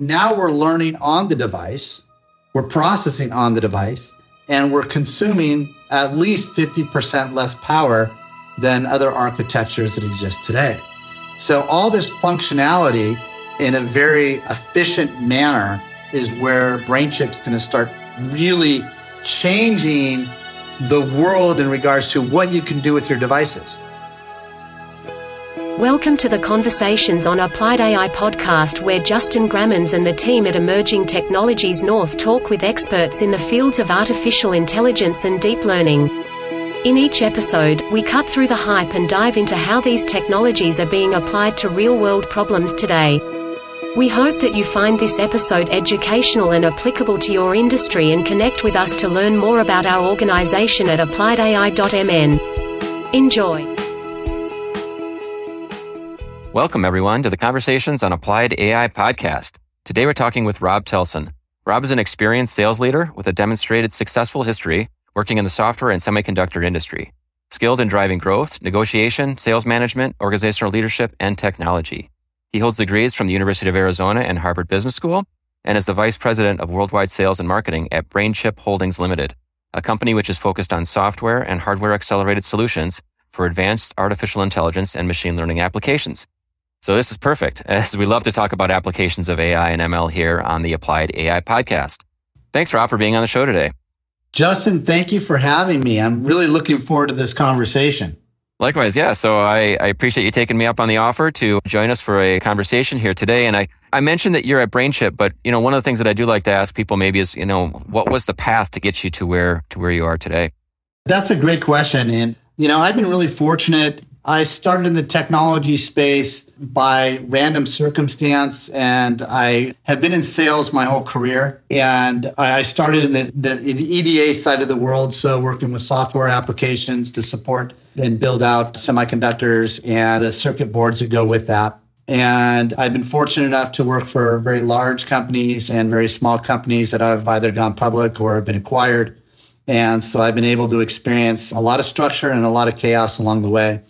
Now we're learning on the device, we're processing on the device, and we're consuming at least 50% less power than other architectures that exist today. So, all this functionality in a very efficient manner is where BrainChip's going to start really changing the world in regards to what you can do with your devices. Welcome to the Conversations on Applied AI podcast, where Justin Grammens and the team at Emerging Technologies North talk with experts in the fields of artificial intelligence and deep learning. In each episode, we cut through the hype and dive into how these technologies are being applied to real world problems today. We hope that you find this episode educational and applicable to your industry and connect with us to learn more about our organization at appliedai.mn. Enjoy. Welcome, everyone, to the Conversations on Applied AI podcast. Today, we're talking with Rob Telson. Rob is an experienced sales leader with a demonstrated successful history working in the software and semiconductor industry, skilled in driving growth, negotiation, sales management, organizational leadership, and technology. He holds degrees from the University of Arizona and Harvard Business School and is the vice president of worldwide sales and marketing at BrainChip Holdings Limited, a company which is focused on software and hardware accelerated solutions for advanced artificial intelligence and machine learning applications. So this is perfect, as we love to talk about applications of AI and ML here on the Applied AI podcast. Thanks, Rob, for being on the show today. Justin, thank you for having me. I'm really looking forward to this conversation. Likewise, yeah. So I, I, appreciate you taking me up on the offer to join us for a conversation here today. And I, I mentioned that you're at BrainChip, but you know, one of the things that I do like to ask people maybe is, you know, what was the path to get you to where to where you are today? That's a great question. And you know, I've been really fortunate I started in the technology space by random circumstance, and I have been in sales my whole career. And I started in the, the, the EDA side of the world, so working with software applications to support and build out semiconductors and the circuit boards that go with that. And I've been fortunate enough to work for very large companies and very small companies that have either gone public or have been acquired. And so I've been able to experience a lot of structure and a lot of chaos along the way.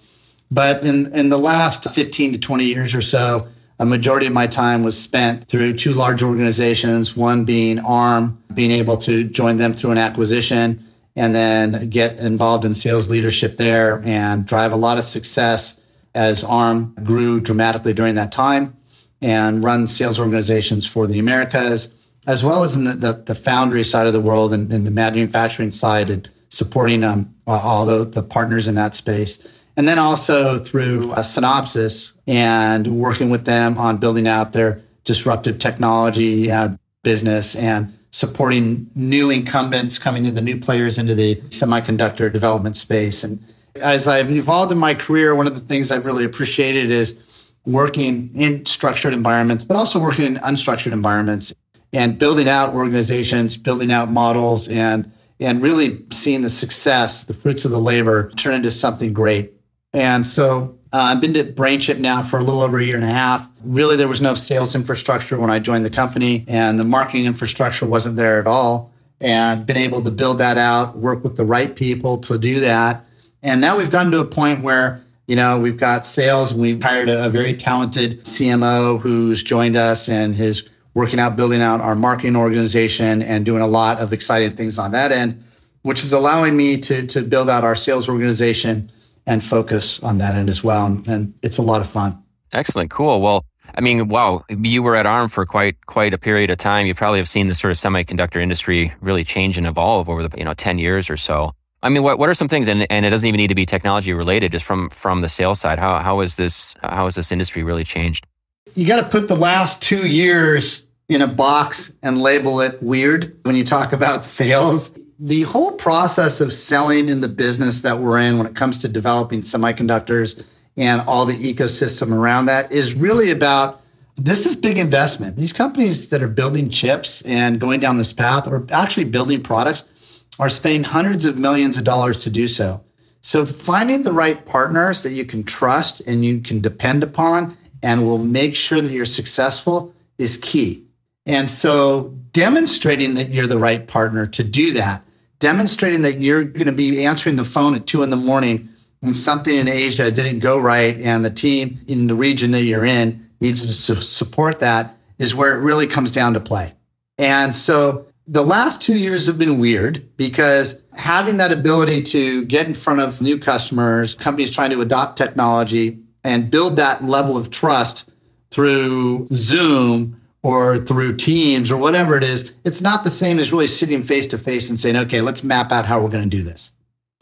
But in, in the last 15 to 20 years or so, a majority of my time was spent through two large organizations, one being ARM, being able to join them through an acquisition and then get involved in sales leadership there and drive a lot of success as ARM grew dramatically during that time and run sales organizations for the Americas, as well as in the, the, the foundry side of the world and, and the manufacturing side and supporting um, all the, the partners in that space. And then also through a Synopsys and working with them on building out their disruptive technology uh, business and supporting new incumbents coming in, the new players into the semiconductor development space. And as I've evolved in my career, one of the things I've really appreciated is working in structured environments, but also working in unstructured environments and building out organizations, building out models, and and really seeing the success, the fruits of the labor turn into something great. And so uh, I've been to BrainChip now for a little over a year and a half. Really, there was no sales infrastructure when I joined the company, and the marketing infrastructure wasn't there at all. And been able to build that out, work with the right people to do that. And now we've gotten to a point where you know we've got sales. We've hired a, a very talented CMO who's joined us and is working out building out our marketing organization and doing a lot of exciting things on that end, which is allowing me to to build out our sales organization and focus on that end as well. And, and it's a lot of fun. Excellent. Cool. Well, I mean, wow, you were at ARM for quite quite a period of time. You probably have seen the sort of semiconductor industry really change and evolve over the you know ten years or so. I mean, what, what are some things, and, and it doesn't even need to be technology related, just from from the sales side. How how is this how has this industry really changed? You got to put the last two years in a box and label it weird when you talk about sales the whole process of selling in the business that we're in when it comes to developing semiconductors and all the ecosystem around that is really about this is big investment. These companies that are building chips and going down this path or actually building products are spending hundreds of millions of dollars to do so. So finding the right partners that you can trust and you can depend upon and will make sure that you're successful is key. And so demonstrating that you're the right partner to do that, demonstrating that you're going to be answering the phone at two in the morning when something in Asia didn't go right and the team in the region that you're in needs to support that is where it really comes down to play. And so the last two years have been weird because having that ability to get in front of new customers, companies trying to adopt technology and build that level of trust through Zoom or through Teams or whatever it is, it's not the same as really sitting face to face and saying, okay, let's map out how we're going to do this.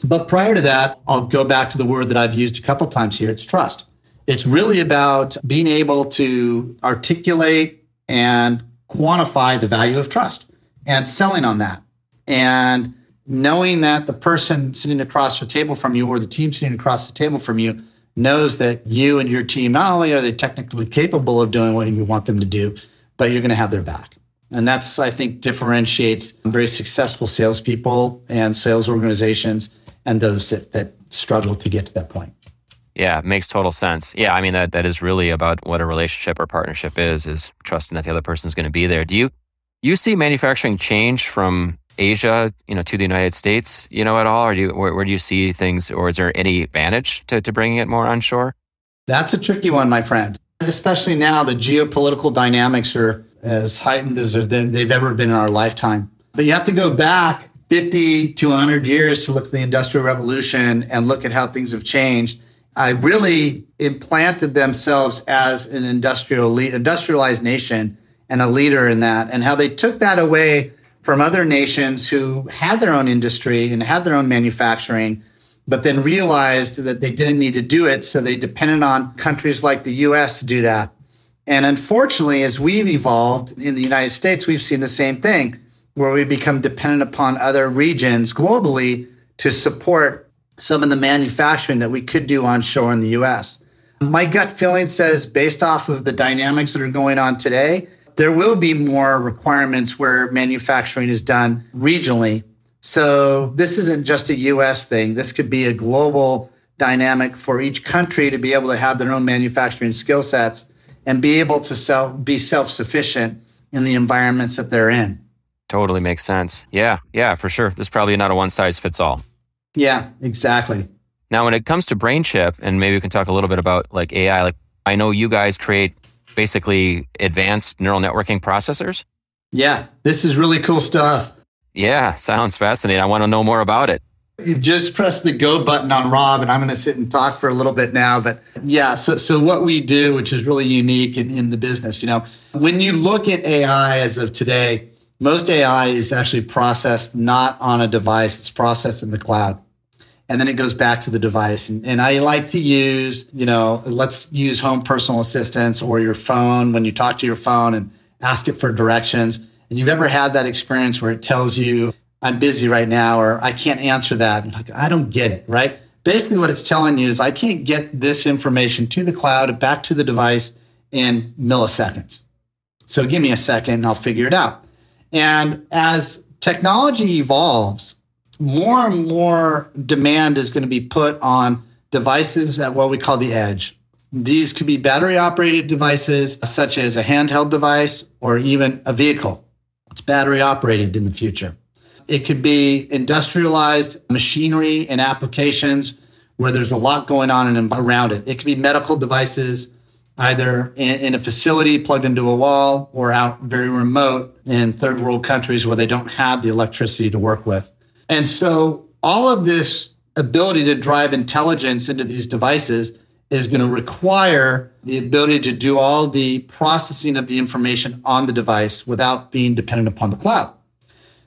But prior to that, I'll go back to the word that I've used a couple times here it's trust. It's really about being able to articulate and quantify the value of trust and selling on that. And knowing that the person sitting across the table from you or the team sitting across the table from you knows that you and your team not only are they technically capable of doing what you want them to do, but you're going to have their back. And that's, I think, differentiates very successful salespeople and sales organizations and those that, that struggle to get to that point. Yeah, makes total sense. Yeah, I mean that that is really about what a relationship or partnership is, is trusting that the other person is going to be there. Do you you see manufacturing change from Asia, you know, to the United States, you know, at all? Or do you, where, where do you see things, or is there any advantage to, to bringing it more onshore? That's a tricky one, my friend. Especially now, the geopolitical dynamics are as heightened as they've ever been in our lifetime. But you have to go back 50 to 100 years to look at the Industrial Revolution and look at how things have changed. I really implanted themselves as an industrial industrialized nation and a leader in that, and how they took that away from other nations who had their own industry and had their own manufacturing, but then realized that they didn't need to do it. So they depended on countries like the US to do that. And unfortunately, as we've evolved in the United States, we've seen the same thing where we become dependent upon other regions globally to support some of the manufacturing that we could do onshore in the US. My gut feeling says, based off of the dynamics that are going on today, there will be more requirements where manufacturing is done regionally. So this isn't just a US thing. This could be a global dynamic for each country to be able to have their own manufacturing skill sets and be able to self, be self-sufficient in the environments that they're in. Totally makes sense. Yeah, yeah, for sure. There's probably not a one size fits all. Yeah, exactly. Now, when it comes to brain chip, and maybe we can talk a little bit about like AI, like I know you guys create basically advanced neural networking processors? Yeah, this is really cool stuff. Yeah, sounds fascinating. I want to know more about it. You just press the go button on Rob, and I'm going to sit and talk for a little bit now. But yeah, so so what we do, which is really unique in, in the business, you know, when you look at AI as of today, most AI is actually processed not on a device; it's processed in the cloud and then it goes back to the device. And, and, I like to use, you know, let's use home personal assistance or your phone when you talk to your phone and ask it for directions. And you've ever had that experience where it tells you, I'm busy right now, or I can't answer that. Like, I don't get it, right? Basically, what it's telling you is I can't get this information to the cloud back to the device in milliseconds. So give me a second and I'll figure it out. And as technology evolves, more and more demand is going to be put on devices at what we call the edge. These could be battery operated devices, such as a handheld device or even a vehicle. It's battery operated in the future. It could be industrialized machinery and applications where there's a lot going on and around it. It could be medical devices, either in, in, a facility plugged into a wall or out very remote in third world countries where they don't have the electricity to work with. And so all of this ability to drive intelligence into these devices is going to require the ability to do all the processing of the information on the device without being dependent upon the cloud.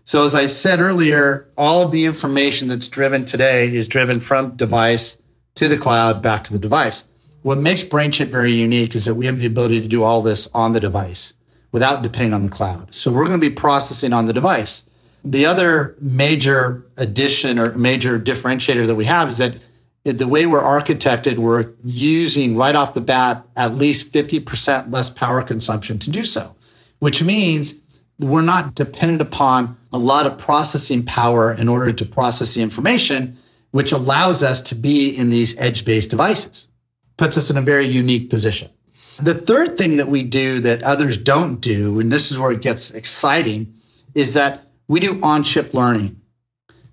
So as I said earlier, all of the information that's driven today is driven from device to the cloud back to the device. What makes BrainChip very unique is that we have the ability to do all this on the device without depending on the cloud. So we're going to be processing on the device. The other major addition or major differentiator that we have is that the way we're architected, we're using right off the bat at least 50% less power consumption to do so, which means we're not dependent upon a lot of processing power in order to process the information, which allows us to be in these edge based devices, puts us in a very unique position. The third thing that we do that others don't do, and this is where it gets exciting, is that we do on chip learning.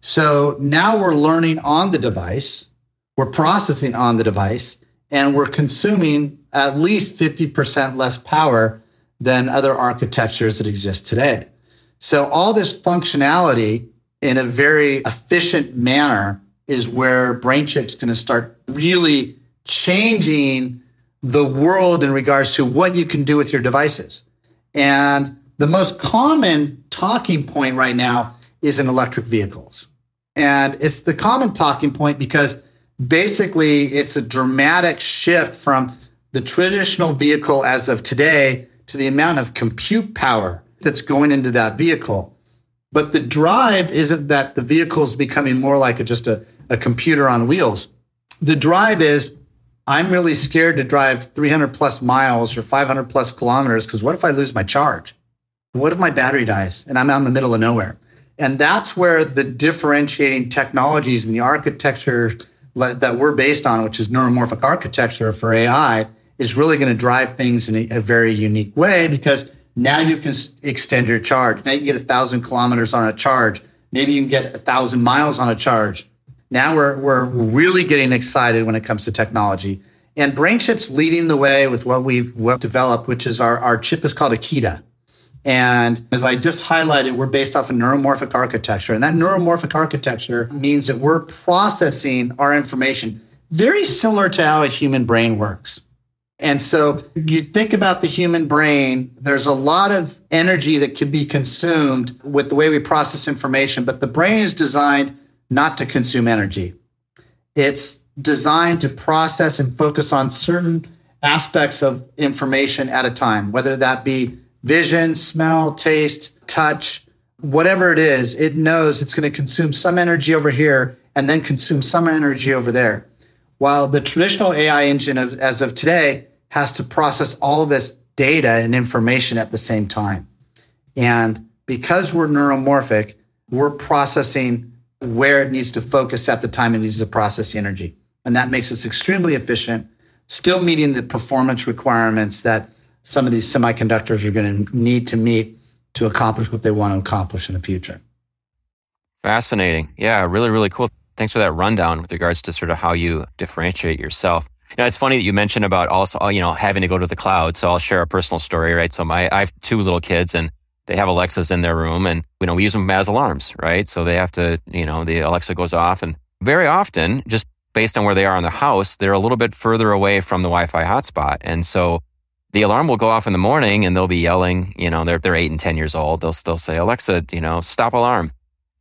So now we're learning on the device, we're processing on the device, and we're consuming at least 50% less power than other architectures that exist today. So all this functionality in a very efficient manner is where BrainChip's going to start really changing the world in regards to what you can do with your devices. And the most common talking point right now is in electric vehicles. And it's the common talking point because basically it's a dramatic shift from the traditional vehicle as of today to the amount of compute power that's going into that vehicle. But the drive isn't that the vehicle is becoming more like a, just a, a computer on wheels. The drive is I'm really scared to drive 300 plus miles or 500 plus kilometers because what if I lose my charge? What if my battery dies and I'm out in the middle of nowhere? And that's where the differentiating technologies and the architecture that we're based on, which is neuromorphic architecture for AI, is really going to drive things in a, very unique way because now you can extend your charge. Now you can get a thousand kilometers on a charge. Maybe you can get a thousand miles on a charge. Now we're, we're really getting excited when it comes to technology. And BrainChip's leading the way with what we've developed, which is our, our chip is called Akida. And as I just highlighted, we're based off of neuromorphic architecture. And that neuromorphic architecture means that we're processing our information very similar to how a human brain works. And so you think about the human brain, there's a lot of energy that can be consumed with the way we process information, but the brain is designed not to consume energy. It's designed to process and focus on certain aspects of information at a time, whether that be vision, smell, taste, touch, whatever it is, it knows it's going to consume some energy over here and then consume some energy over there. While the traditional AI engine of, as of today has to process all this data and information at the same time. And because we're neuromorphic, we're processing where it needs to focus at the time it needs to process the energy. And that makes us extremely efficient, still meeting the performance requirements that some of these semiconductors are going to need to meet to accomplish what they want to accomplish in the future. Fascinating. Yeah, really, really cool. Thanks for that rundown with regards to sort of how you differentiate yourself. You know, it's funny that you mentioned about also, you know, having to go to the cloud. So I'll share a personal story, right? So my, I have two little kids and they have Alexas in their room and, you know, we use them as alarms, right? So they have to, you know, the Alexa goes off and very often, just based on where they are in the house, they're a little bit further away from the Wi-Fi hotspot. And so the alarm will go off in the morning and they'll be yelling, you know, they're, they're eight and 10 years old. They'll still say, Alexa, you know, stop alarm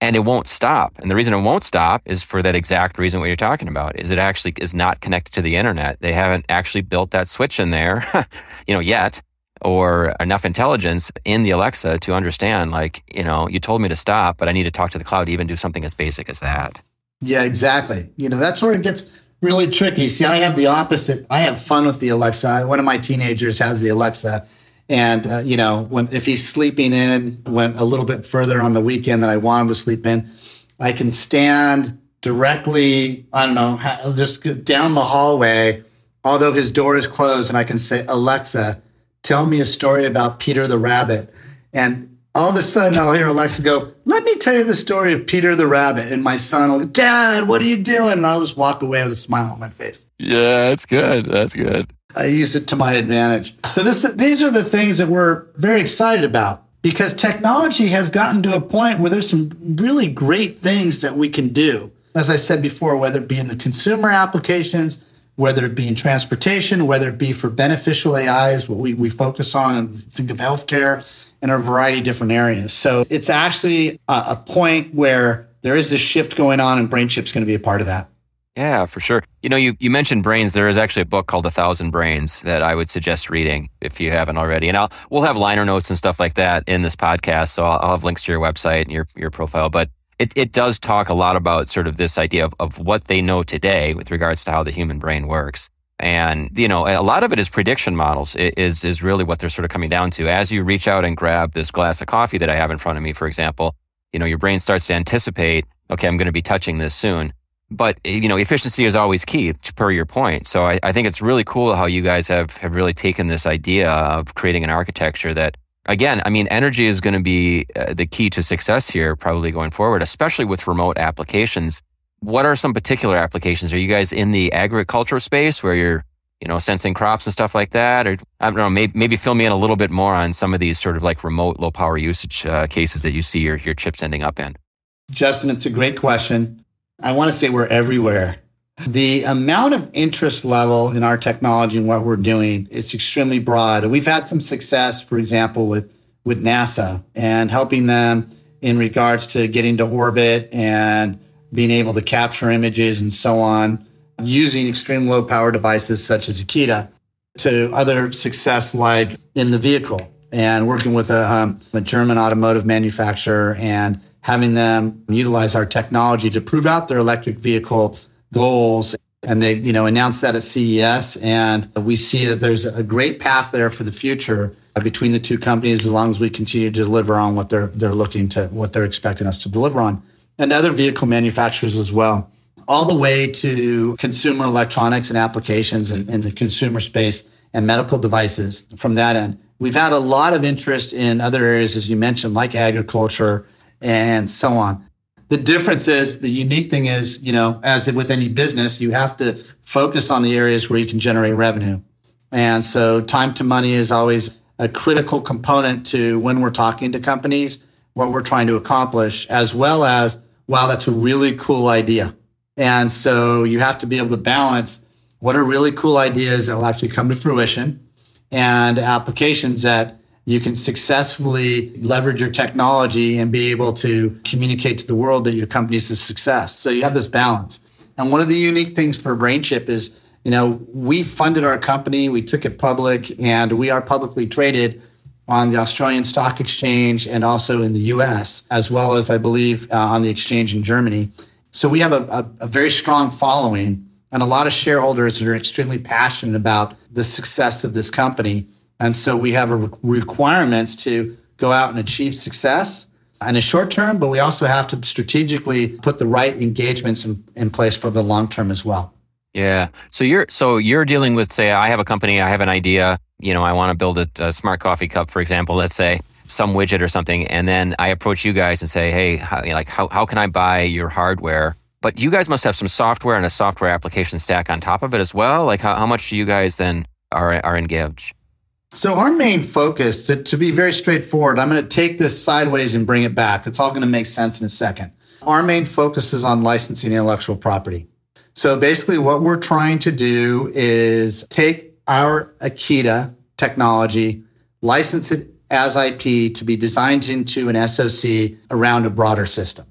and it won't stop. And the reason it won't stop is for that exact reason what you're talking about is it actually is not connected to the internet. They haven't actually built that switch in there, you know, yet or enough intelligence in the Alexa to understand like, you know, you told me to stop, but I need to talk to the cloud to even do something as basic as that. Yeah, exactly. You know, that's where it gets really tricky. See, I have the opposite. I have fun with the Alexa. One of my teenagers has the Alexa and uh, you know, when if he's sleeping in, went a little bit further on the weekend than I want him to sleep in, I can stand directly. I don't know, just down the hallway, although his door is closed, and I can say, Alexa, tell me a story about Peter the rabbit, and all of a sudden I'll hear Alexa go, let me tell you the story of Peter the rabbit. And my son will go, Dad, what are you doing? And I'll just walk away with a smile on my face. Yeah, that's good. That's good. I use it to my advantage. So this, these are the things that we're very excited about because technology has gotten to a point where there's some really great things that we can do. As I said before, whether it be in the consumer applications, whether it be in transportation, whether it be for beneficial AI is what we, we focus on and think of healthcare and a variety of different areas. So it's actually a, a point where there is this shift going on and BrainChip's going to be a part of that. Yeah, for sure. You know, you, you mentioned brains. There is actually a book called A Thousand Brains that I would suggest reading if you haven't already. And I'll we'll have liner notes and stuff like that in this podcast. So I'll, I'll have links to your website and your your profile. But it, it does talk a lot about sort of this idea of, of what they know today with regards to how the human brain works. And, you know, a lot of it is prediction models is, is really what they're sort of coming down to. As you reach out and grab this glass of coffee that I have in front of me, for example, you know, your brain starts to anticipate, okay, I'm going to be touching this soon. But you know efficiency is always key per your point. So I, I, think it's really cool how you guys have have really taken this idea of creating an architecture that again i mean energy is going to be uh, the key to success here probably going forward especially with remote applications what are some particular applications are you guys in the agricultural space where you're you know, sensing crops and stuff like that? Or I don't know, maybe, maybe fill me in a little bit more on some of these sort of like remote low power usage uh, cases that you see your, your chips ending up in. Justin, it's a great question. I want to say we're everywhere. The amount of interest level in our technology and what we're doing, it's extremely broad. We've had some success, for example, with, with NASA and helping them in regards to getting to orbit and being able to capture images and so on using extreme low power devices such as Akida to other success like in the vehicle and working with a, um, a German automotive manufacturer and having them utilize our technology to prove out their electric vehicle goals. And they, you know, announced that at CES. And we see that there's a great path there for the future between the two companies as long as we continue to deliver on what they're they're looking to what they're expecting us to deliver on. And other vehicle manufacturers as well. All the way to consumer electronics and applications in, in the consumer space and medical devices from that end. We've had a lot of interest in other areas, as you mentioned, like agriculture and so on. The difference is the unique thing is, you know, as with any business, you have to focus on the areas where you can generate revenue. And so time to money is always a critical component to when we're talking to companies, what we're trying to accomplish, as well as, wow, that's a really cool idea. And so you have to be able to balance what are really cool ideas that will actually come to fruition and applications that you can successfully leverage your technology and be able to communicate to the world that your company is a success. So you have this balance. And one of the unique things for BrainChip is, you know, we funded our company, we took it public, and we are publicly traded on the Australian Stock Exchange and also in the US, as well as I believe uh, on the exchange in Germany. So we have a, a, a very strong following and a lot of shareholders that are extremely passionate about the success of this company. And so we have re- requirements to go out and achieve success in the short term, but we also have to strategically put the right engagements in, in place for the long term as well. Yeah. So you're so you're dealing with say I have a company, I have an idea, you know, I want to build a, a smart coffee cup, for example, let's say some widget or something, and then I approach you guys and say, hey, how, like how how can I buy your hardware? But you guys must have some software and a software application stack on top of it as well. Like how, how much do you guys then are are engaged? So our main focus, to, to be very straightforward, I'm going to take this sideways and bring it back. It's all going to make sense in a second. Our main focus is on licensing intellectual property. So basically what we're trying to do is take our Akida technology, license it as IP to be designed into an SoC around a broader system.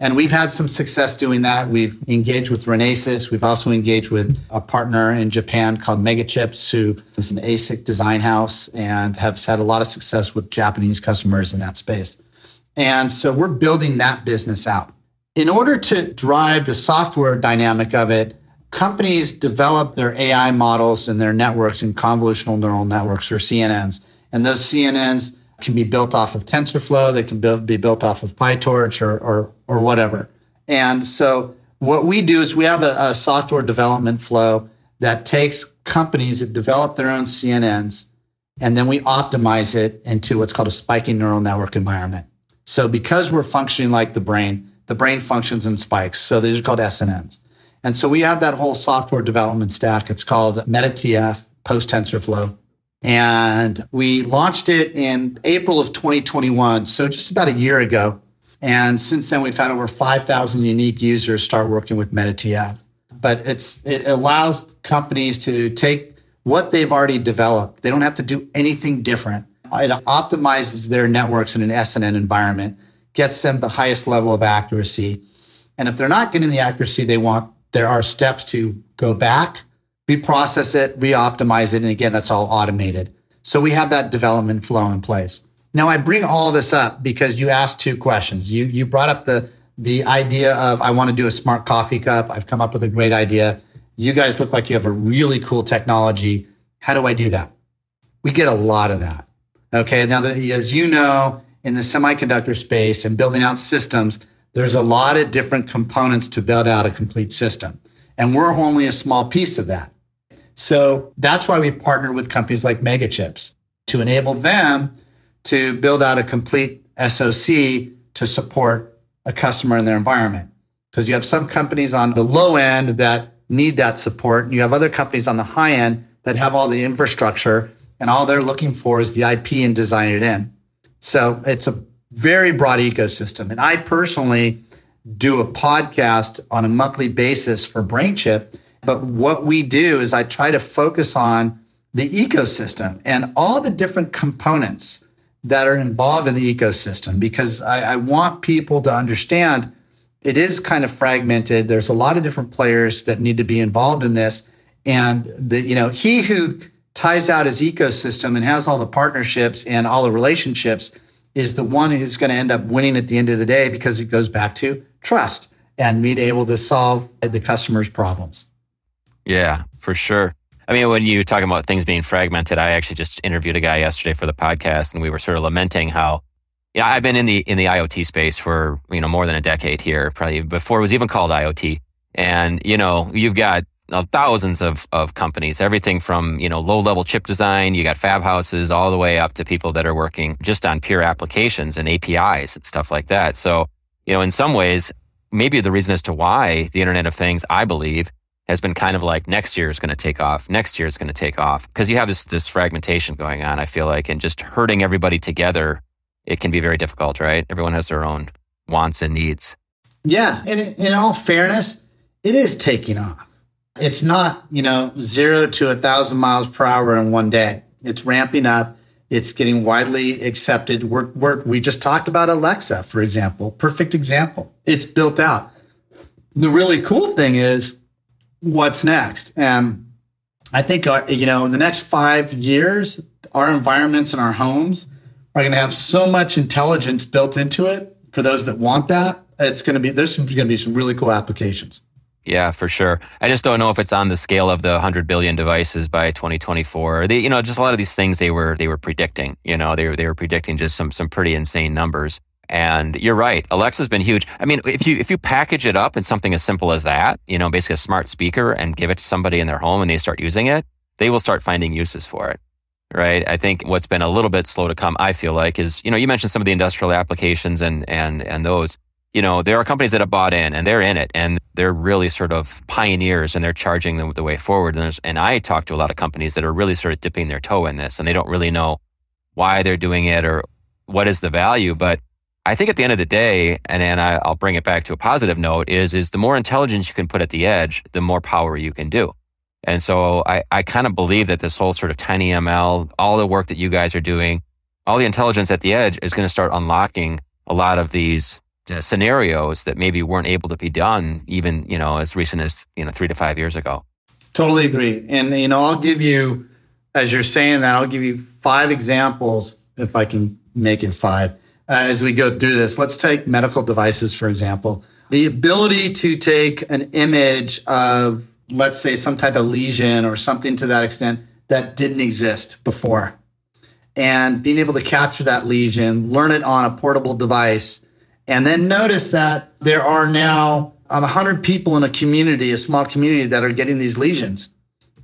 And we've had some success doing that. We've engaged with Renesas. We've also engaged with a partner in Japan called Megachips, who is an ASIC design house and have had a lot of success with Japanese customers in that space. And so we're building that business out. In order to drive the software dynamic of it, companies develop their AI models and their networks in convolutional neural networks or CNNs. And those CNNs can be built off of TensorFlow, they can be built off of PyTorch or, or, or whatever. And so what we do is we have a, a software development flow that takes companies that develop their own CNNs and then we optimize it into what's called a spiking neural network environment. So because we're functioning like the brain, the brain functions in spikes. So these are called SNNs. And so we have that whole software development stack. It's called MetaTF post TensorFlow. And we launched it in April of 2021, so just about a year ago. And since then, we've had over 5,000 unique users start working with MetaTF. But it's it allows companies to take what they've already developed. They don't have to do anything different. It optimizes their networks in an SNN environment, gets them the highest level of accuracy. And if they're not getting the accuracy they want, there are steps to go back reprocess it, re-optimize it, and again, that's all automated. So we have that development flow in place. Now I bring all this up because you asked two questions. You you brought up the the idea of I want to do a smart coffee cup. I've come up with a great idea. You guys look like you have a really cool technology. How do I do that? We get a lot of that. Okay. Now, that, as you know, in the semiconductor space and building out systems, there's a lot of different components to build out a complete system. And we're only a small piece of that. So that's why we partnered with companies like Megachips to enable them to build out a complete SOC to support a customer in their environment. Because you have some companies on the low end that need that support, and you have other companies on the high end that have all the infrastructure and all they're looking for is the IP and design it in. So it's a very broad ecosystem. And I personally do a podcast on a monthly basis for BrainChip. But what we do is I try to focus on the ecosystem and all the different components that are involved in the ecosystem because I, I want people to understand it is kind of fragmented. There's a lot of different players that need to be involved in this. And the, you know, he who ties out his ecosystem and has all the partnerships and all the relationships is the one who's going to end up winning at the end of the day because it goes back to trust and being able to solve the customer's problems. Yeah, for sure. I mean, when you talk about things being fragmented, I actually just interviewed a guy yesterday for the podcast, and we were sort of lamenting how, yeah, I've been in the in the IoT space for you know more than a decade here, probably before it was even called IoT. And you know, you've got uh, thousands of of companies, everything from you know low level chip design, you got fab houses, all the way up to people that are working just on pure applications and APIs and stuff like that. So you know, in some ways, maybe the reason as to why the Internet of Things, I believe, has been kind of like next year is going to take off, next year is going to take off because you have this this fragmentation going on. I feel like, and just herding everybody together, it can be very difficult, right? Everyone has their own wants and needs. Yeah, and in all fairness, it is taking off. It's not you know zero to a thousand miles per hour in one day. It's ramping up. It's getting widely accepted. We're, we're, we just talked about Alexa, for example. Perfect example. It's built out. The really cool thing is what's next. And I think, our, uh, you know, in the next five years, our environments and our homes are going to have so much intelligence built into it for those that want that. It's going to be, there's going to be some really cool applications. Yeah, for sure. I just don't know if it's on the scale of the 100 billion devices by 2024. They, you know, just a lot of these things they were they were predicting. You know, they were they were predicting just some some pretty insane numbers. And you're right. Alexa's been huge. I mean, if you if you package it up in something as simple as that, you know, basically a smart speaker and give it to somebody in their home and they start using it, they will start finding uses for it. Right. I think what's been a little bit slow to come, I feel like, is, you know, you mentioned some of the industrial applications and and and those. You know, there are companies that have bought in and they're in it and they're really sort of pioneers and they're charging them the way forward. And, and I talk to a lot of companies that are really sort of dipping their toe in this and they don't really know why they're doing it or what is the value. But I think at the end of the day, and then I, will bring it back to a positive note, is is the more intelligence you can put at the edge, the more power you can do. And so I, I kind of believe that this whole sort of tiny ML, all the work that you guys are doing, all the intelligence at the edge is going to start unlocking a lot of these uh, scenarios that maybe weren't able to be done even, you know, as recent as, you know, three to five years ago. Totally agree. And, you know, I'll give you, as you're saying that, I'll give you five examples, if I can make it five, uh, as we go through this. Let's take medical devices, for example. The ability to take an image of, let's say, some type of lesion or something to that extent that didn't exist before, and being able to capture that lesion, learn it on a portable device, and then notice that there are now um, 100 people in a community, a small community, that are getting these lesions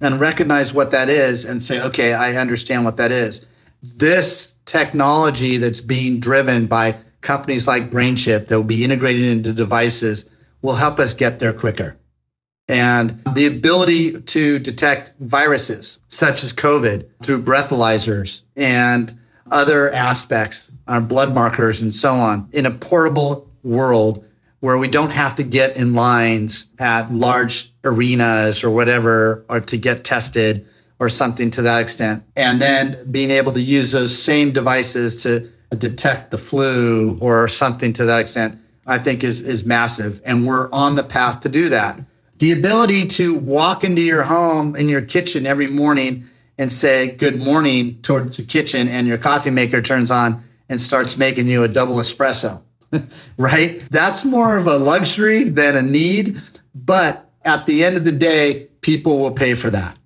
and recognize what that is and say, okay, I understand what that is. This technology that's being driven by companies like BrainChip that will be integrated into devices will help us get there quicker. And the ability to detect viruses such as COVID through breathalyzers and other aspects, our blood markers and so on, in a portable world where we don't have to get in lines at large arenas or whatever or to get tested or something to that extent. And then being able to use those same devices to detect the flu or something to that extent, I think is, is massive. And we're on the path to do that. The ability to walk into your home in your kitchen every morning and say good morning towards the kitchen and your coffee maker turns on and starts making you a double espresso, right? That's more of a luxury than a need. But at the end of the day, people will pay for that.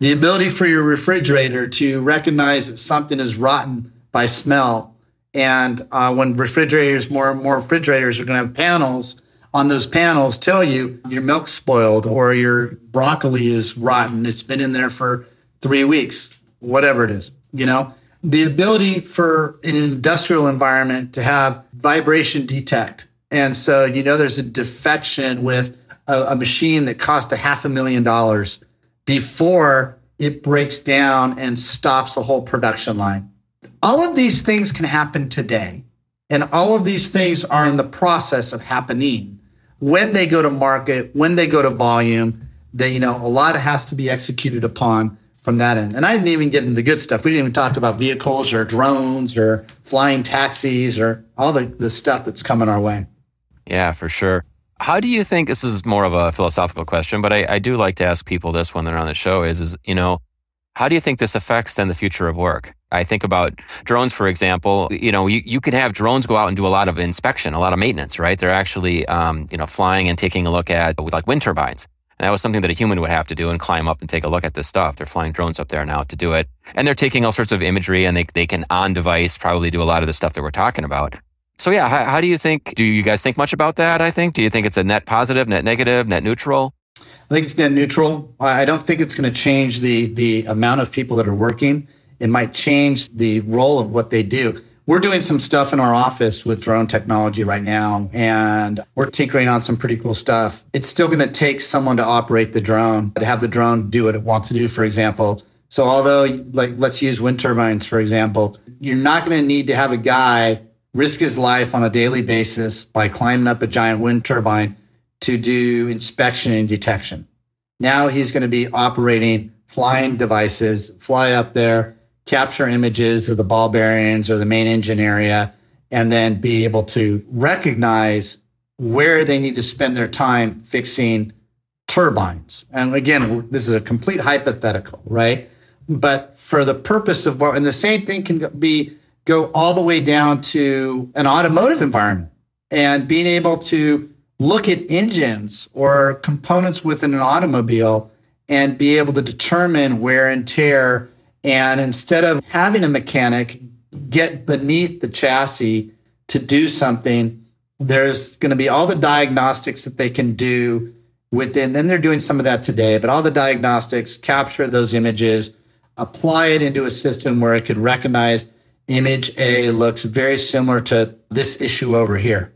The ability for your refrigerator to recognize that something is rotten by smell. And uh, when refrigerators, more and more refrigerators are going to have panels on those panels tell you your milk's spoiled or your broccoli is rotten. It's been in there for three weeks, whatever it is, you know? The ability for an industrial environment to have vibration detect. And so, you know, there's a defection with a, a machine that cost a half a million dollars before it breaks down and stops a whole production line. All of these things can happen today. And all of these things are in the process of happening. When they go to market, when they go to volume, they, you know, a lot has to be executed upon from that end. And I didn't even get into the good stuff. We didn't even talk about vehicles or drones or flying taxis or all the, the stuff that's coming our way. Yeah, for sure. How do you think this is more of a philosophical question, but I, I do like to ask people this when they're on the show is, is, you know, how do you think this affects then the future of work? I think about drones, for example. You know, you, you can have drones go out and do a lot of inspection, a lot of maintenance, right? They're actually, um, you know, flying and taking a look at like wind turbines. And that was something that a human would have to do and climb up and take a look at this stuff. They're flying drones up there now to do it. And they're taking all sorts of imagery and they, they can on device probably do a lot of the stuff that we're talking about. So yeah, how, how do you think? Do you guys think much about that? I think. Do you think it's a net positive, net negative, net neutral? I think it's net neutral. I don't think it's going to change the the amount of people that are working. It might change the role of what they do. We're doing some stuff in our office with drone technology right now, and we're tinkering on some pretty cool stuff. It's still going to take someone to operate the drone, to have the drone do what it wants to do, for example. So although, like, let's use wind turbines, for example, you're not going to need to have a guy risk his life on a daily basis by climbing up a giant wind turbine to do inspection and detection. Now he's going to be operating flying devices, fly up there, capture images of the ball bearings or the main engine area, and then be able to recognize where they need to spend their time fixing turbines. And again, this is a complete hypothetical, right? But for the purpose of what, and the same thing can be go all the way down to an automotive environment and being able to look at engines or components within an automobile and be able to determine wear and tear. And instead of having a mechanic get beneath the chassis to do something, there's going to be all the diagnostics that they can do within. Then they're doing some of that today, but all the diagnostics, capture those images, apply it into a system where it could recognize image A looks very similar to this issue over here.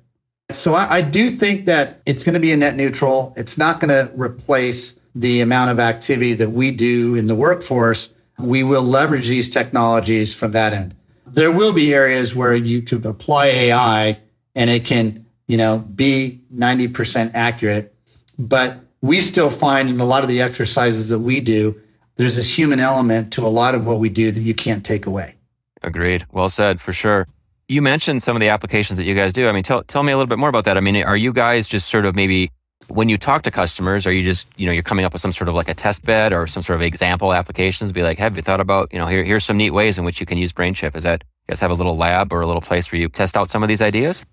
So I, I do think that it's going to be a net neutral. It's not going to replace the amount of activity that we do in the workforce. We will leverage these technologies from that end. There will be areas where you could apply AI and it can, you know, be 90% accurate. But we still find in a lot of the exercises that we do, there's this human element to a lot of what we do that you can't take away. Agreed. Well said, for sure. You mentioned some of the applications that you guys do. I mean, tell, tell me a little bit more about that. I mean, are you guys just sort of maybe when you talk to customers, are you just, you know, you're coming up with some sort of like a test bed or some sort of example applications? Be like, have you thought about, you know, here, here's some neat ways in which you can use BrainChip. Is that, you guys have a little lab or a little place where you test out some of these ideas?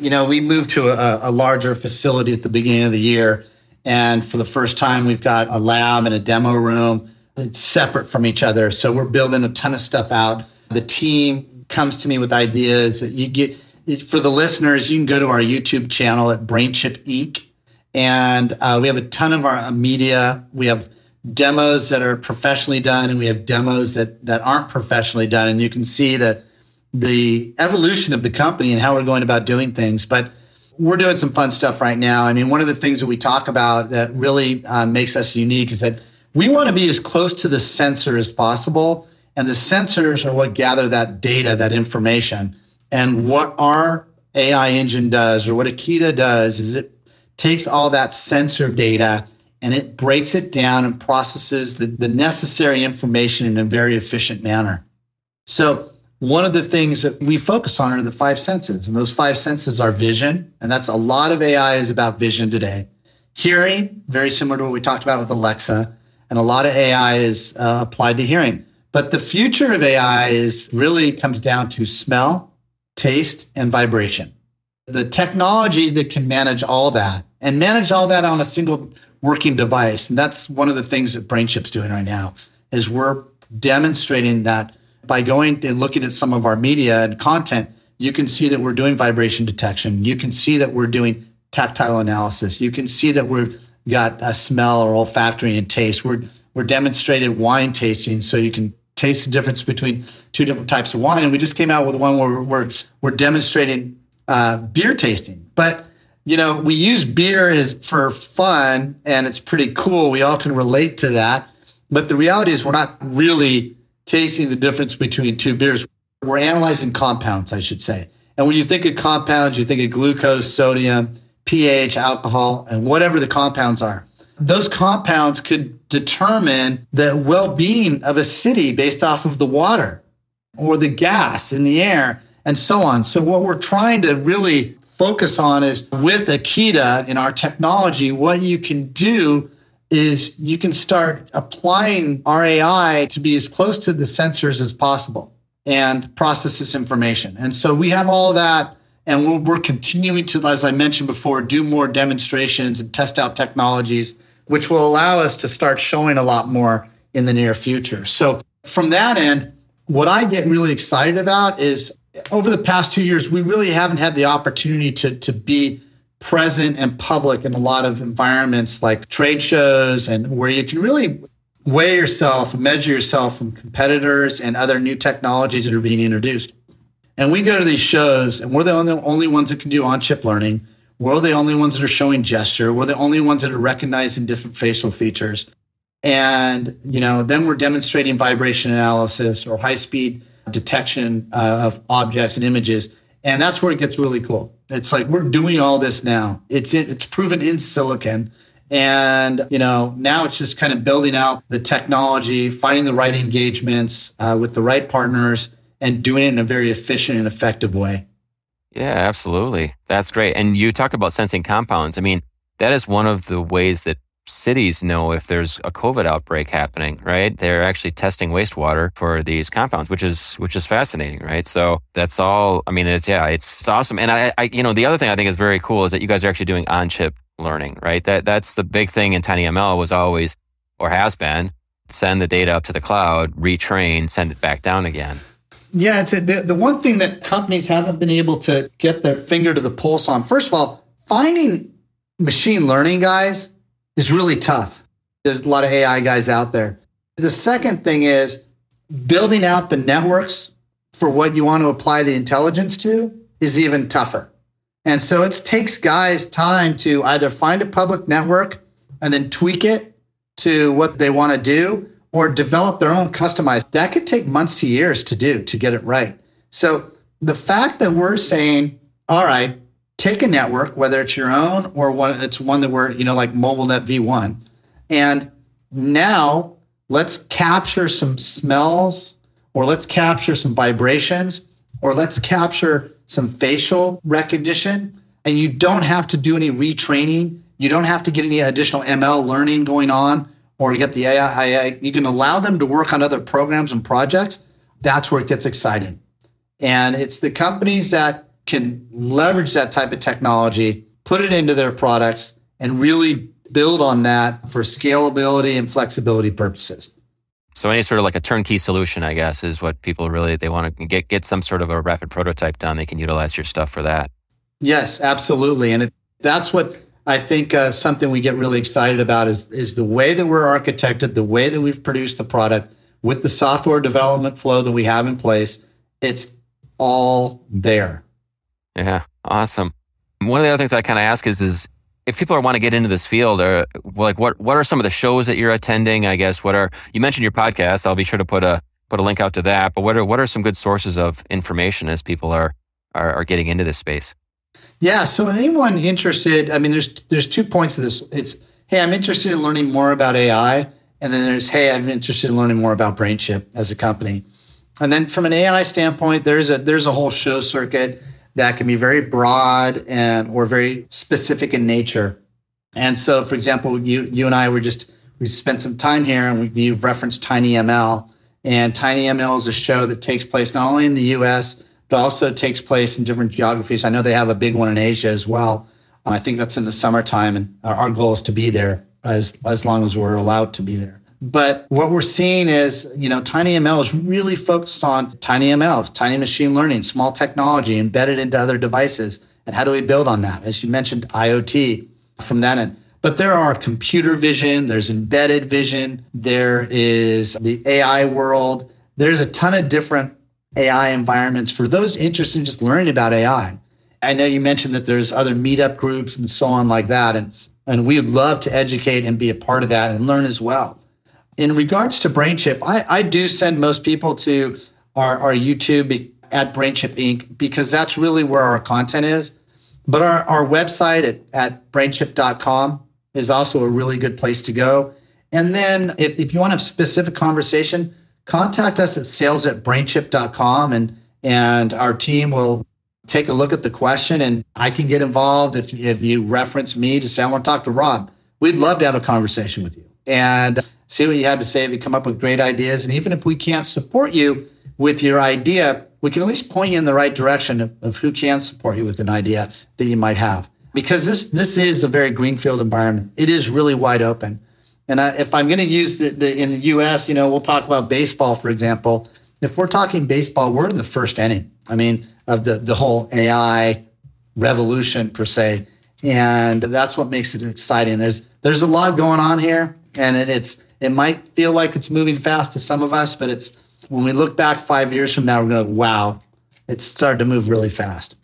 You know, we moved to a, a larger facility at the beginning of the year. And for the first time, we've got a lab and a demo room. It's separate from each other. So we're building a ton of stuff out the team comes to me with ideas. You get for the listeners, you can go to our YouTube channel at BrainChip Inc. And uh, we have a ton of our uh, media. We have demos that are professionally done, and we have demos that that aren't professionally done. And you can see the the evolution of the company and how we're going about doing things. But we're doing some fun stuff right now. I mean, one of the things that we talk about that really uh, makes us unique is that we want to be as close to the sensor as possible and the sensors are what gather that data, that information. And what our AI engine does, or what Akida does, is it takes all that sensor data and it breaks it down and processes the, the necessary information in a very efficient manner. So, one of the things that we focus on are the five senses, and those five senses are vision, and that's a lot of AI is about vision today. Hearing, very similar to what we talked about with Alexa, and a lot of AI is uh, applied to hearing. But the future of AI is really comes down to smell, taste, and vibration. The technology that can manage all that and manage all that on a single working device. And that's one of the things that BrainChip's doing right now is we're demonstrating that by going and looking at some of our media and content, you can see that we're doing vibration detection. You can see that we're doing tactile analysis. You can see that we've got a smell or olfactory and taste. We're we're demonstrated wine tasting, so you can taste the difference between two different types of wine. And we just came out with one where we're, we're demonstrating uh, beer tasting. But, you know, we use beer as for fun and it's pretty cool. We all can relate to that. But the reality is, we're not really tasting the difference between two beers. We're analyzing compounds, I should say. And when you think of compounds, you think of glucose, sodium, pH, alcohol, and whatever the compounds are. Those compounds could determine the well being of a city based off of the water or the gas in the air and so on. So, what we're trying to really focus on is with Akida in our technology, what you can do is you can start applying RAI to be as close to the sensors as possible and process this information. And so we have all that, and we're, we're continuing to, as I mentioned before, do more demonstrations and test out technologies, which will allow us to start showing a lot more in the near future. So from that end, what I get really excited about is over the past two years, we really haven't had the opportunity to, to be present and public in a lot of environments like trade shows and where you can really weigh yourself, measure yourself from competitors and other new technologies that are being introduced. And we go to these shows and we're the only, only ones that can do on chip learning. We're the only ones that are showing gesture. We're the only ones that are recognizing different facial features. And, you know, then we're demonstrating vibration analysis or high speed detection uh, of objects and images. And that's where it gets really cool. It's like we're doing all this now. It's it's proven in silicon. And, you know, now it's just kind of building out the technology, finding the right engagements uh, with the right partners and doing it in a very efficient and effective way. Yeah, absolutely. That's great. And you talk about sensing compounds. I mean, that is one of the ways that cities know if there's a COVID outbreak happening, right? They're actually testing wastewater for these compounds, which is which is fascinating, right? So that's all. I mean, it's yeah, it's it's awesome. And I, I you know, the other thing I think is very cool is that you guys are actually doing on chip learning, right? That that's the big thing in TinyML was always or has been send the data up to the cloud, retrain, send it back down again. Yeah, it's a, the, the one thing that companies haven't been able to get their finger to the pulse on. First of all, finding machine learning guys is really tough. There's a lot of AI guys out there. The second thing is building out the networks for what you want to apply the intelligence to is even tougher. And so it takes guys time to either find a public network and then tweak it to what they want to do or develop their own customized. That could take months to years to do to get it right. So the fact that we're saying, all right, take a network, whether it's your own or one, it's one that we're, you know, like MobileNet V1. And now let's capture some smells or let's capture some vibrations or let's capture some facial recognition. And you don't have to do any retraining. You don't have to get any additional ML learning going on or get the AI. You can allow them to work on other programs and projects. That's where it gets exciting. And it's the companies that can leverage that type of technology, put it into their products, and really build on that for scalability and flexibility purposes. So any sort of like a turnkey solution, I guess, is what people really they want to get get some sort of a rapid prototype done. They can utilize your stuff for that. Yes, absolutely, and it, that's what I think uh, something we get really excited about is is the way that we're architected, the way that we've produced the product with the software development flow that we have in place. It's all there. Yeah, awesome. One of the other things I kind of ask is, is if people are want to get into this field, or like what what are some of the shows that you're attending? I guess what are you mentioned your podcast? I'll be sure to put a put a link out to that. But what are what are some good sources of information as people are are, are getting into this space? Yeah. So anyone interested, I mean, there's there's two points to this. It's hey, I'm interested in learning more about AI, and then there's hey, I'm interested in learning more about BrainChip as a company. And then from an AI standpoint, there's a there's a whole show circuit that can be very broad and or very specific in nature. And so, for example, you you and I were just we spent some time here, and we you've referenced TinyML, and TinyML is a show that takes place not only in the U.S. but also takes place in different geographies. I know they have a big one in Asia as well. I think that's in the summertime, and our goal is to be there as as long as we're allowed to be there. But what we're seeing is, you know, TinyML is really focused on TinyML, tiny machine learning, small technology embedded into other devices. And how do we build on that? As you mentioned, IoT from that end. But there are computer vision, there's embedded vision, there is the AI world. There's a ton of different AI environments for those interested in just learning about AI. I know you mentioned that there's other meetup groups and so on like that. And, and we'd love to educate and be a part of that and learn as well. In regards to BrainChip, I, I do send most people to our, our YouTube at BrainChip Inc. because that's really where our content is. But our, our website at, at brainchip.com is also a really good place to go. And then if, if you want a specific conversation, contact us at sales at brainchip.com and, and our team will take a look at the question and I can get involved if, if you reference me to say, I want to talk to Rob. We'd love to have a conversation with you and see what you have to say if you come up with great ideas. And even if we can't support you with your idea, we can at least point you in the right direction of, of who can support you with an idea that you might have. Because this this is a very greenfield environment. It is really wide open. And I, if I'm going to use the, the in the U.S., you know, we'll talk about baseball, for example. If we're talking baseball, we're in the first inning. I mean, of the the whole AI revolution per se, and that's what makes it exciting. There's there's a lot going on here, and it, it's it might feel like it's moving fast to some of us, but it's when we look back five years from now, we're going wow, it started to move really fast.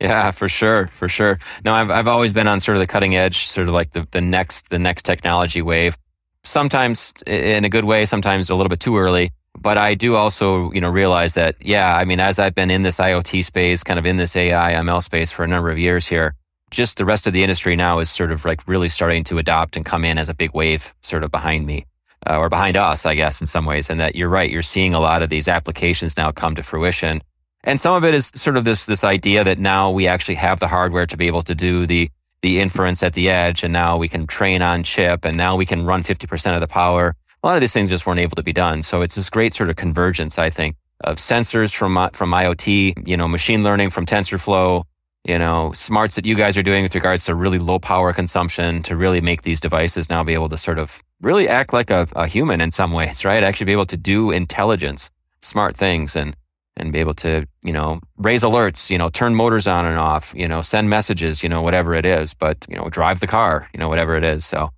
Yeah, for sure, for sure. No, I've I've always been on sort of the cutting edge, sort of like the, the next the next technology wave. Sometimes in a good way, sometimes a little bit too early. But I do also, you know, realize that, yeah, I mean, as I've been in this IoT space, kind of in this AI ML space for a number of years here, just the rest of the industry now is sort of like really starting to adopt and come in as a big wave sort of behind me uh, or behind us, I guess, in some ways. And that you're right, you're seeing a lot of these applications now come to fruition. And some of it is sort of this this idea that now we actually have the hardware to be able to do the the inference at the edge, and now we can train on chip, and now we can run 50% of the power. A lot of these things just weren't able to be done. So it's this great sort of convergence, I think, of sensors from from IoT, you know, machine learning from TensorFlow, you know, smarts that you guys are doing with regards to really low power consumption to really make these devices now be able to sort of really act like a, a human in some ways, right? Actually be able to do intelligence, smart things and and be able to, you know, raise alerts, you know, turn motors on and off, you know, send messages, you know, whatever it is, but, you know, drive the car, you know, whatever it is. So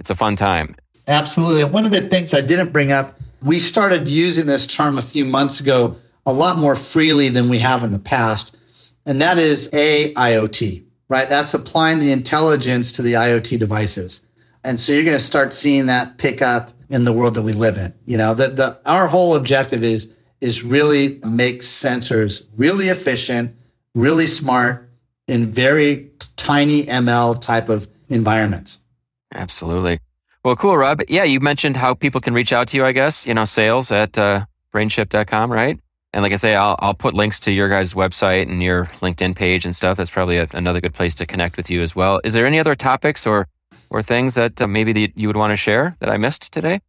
it's a fun time. Absolutely. One of the things I didn't bring up, we started using this term a few months ago a lot more freely than we have in the past and that is AIoT, right? That's applying the intelligence to the IoT devices. And so you're going to start seeing that pick up in the world that we live in. You know, the, the, our whole objective is, is really make sensors really efficient, really smart in very tiny ML type of environments. Absolutely. Well, cool, Rob. Yeah, you mentioned how people can reach out to you, I guess, you know, sales at uh, brainchip.com, right? And like I say, I'll, I'll put links to your guys' website and your LinkedIn page and stuff. That's probably a, another good place to connect with you as well. Is there any other topics or, or things that uh, maybe the, you would want to share that I missed today?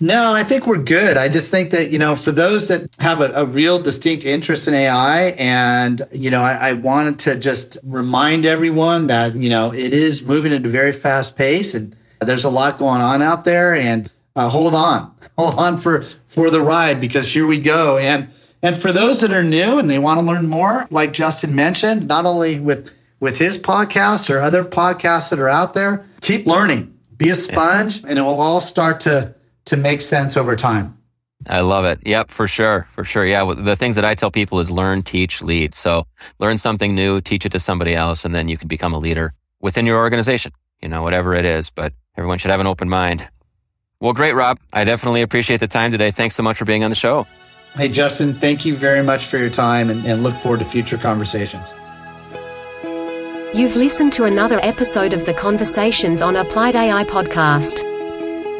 No, I think we're good. I just think that, you know, for those that have a, a real distinct interest in AI, and, you know, I, I, wanted to just remind everyone that, you know, it is moving at a very fast pace and there's a lot going on out there. And uh, hold on, hold on for, for the ride because here we go. And, and for those that are new and they want to learn more, like Justin mentioned, not only with with his podcast or other podcasts that are out there, keep learning. Be a sponge and it will all start to to make sense over time. I love it. Yep, for sure. For sure. Yeah. The things that I tell people is learn, teach, lead. So learn something new, teach it to somebody else, and then you can become a leader within your organization, you know, whatever it is. But everyone should have an open mind. Well, great, Rob. I definitely appreciate the time today. Thanks so much for being on the show. Hey, Justin, thank you very much for your time and, and look forward to future conversations. You've listened to another episode of the Conversations on Applied AI podcast.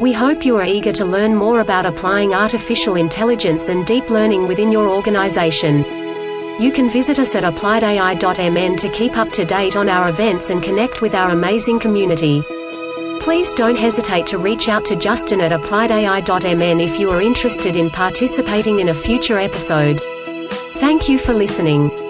We hope you are eager to learn more about applying artificial intelligence and deep learning within your organization. You can visit us at appliedai.mn to keep up to date on our events and connect with our amazing community. Please don't hesitate to reach out to Justin at appliedai.mn if you are interested in participating in a future episode. Thank you for listening.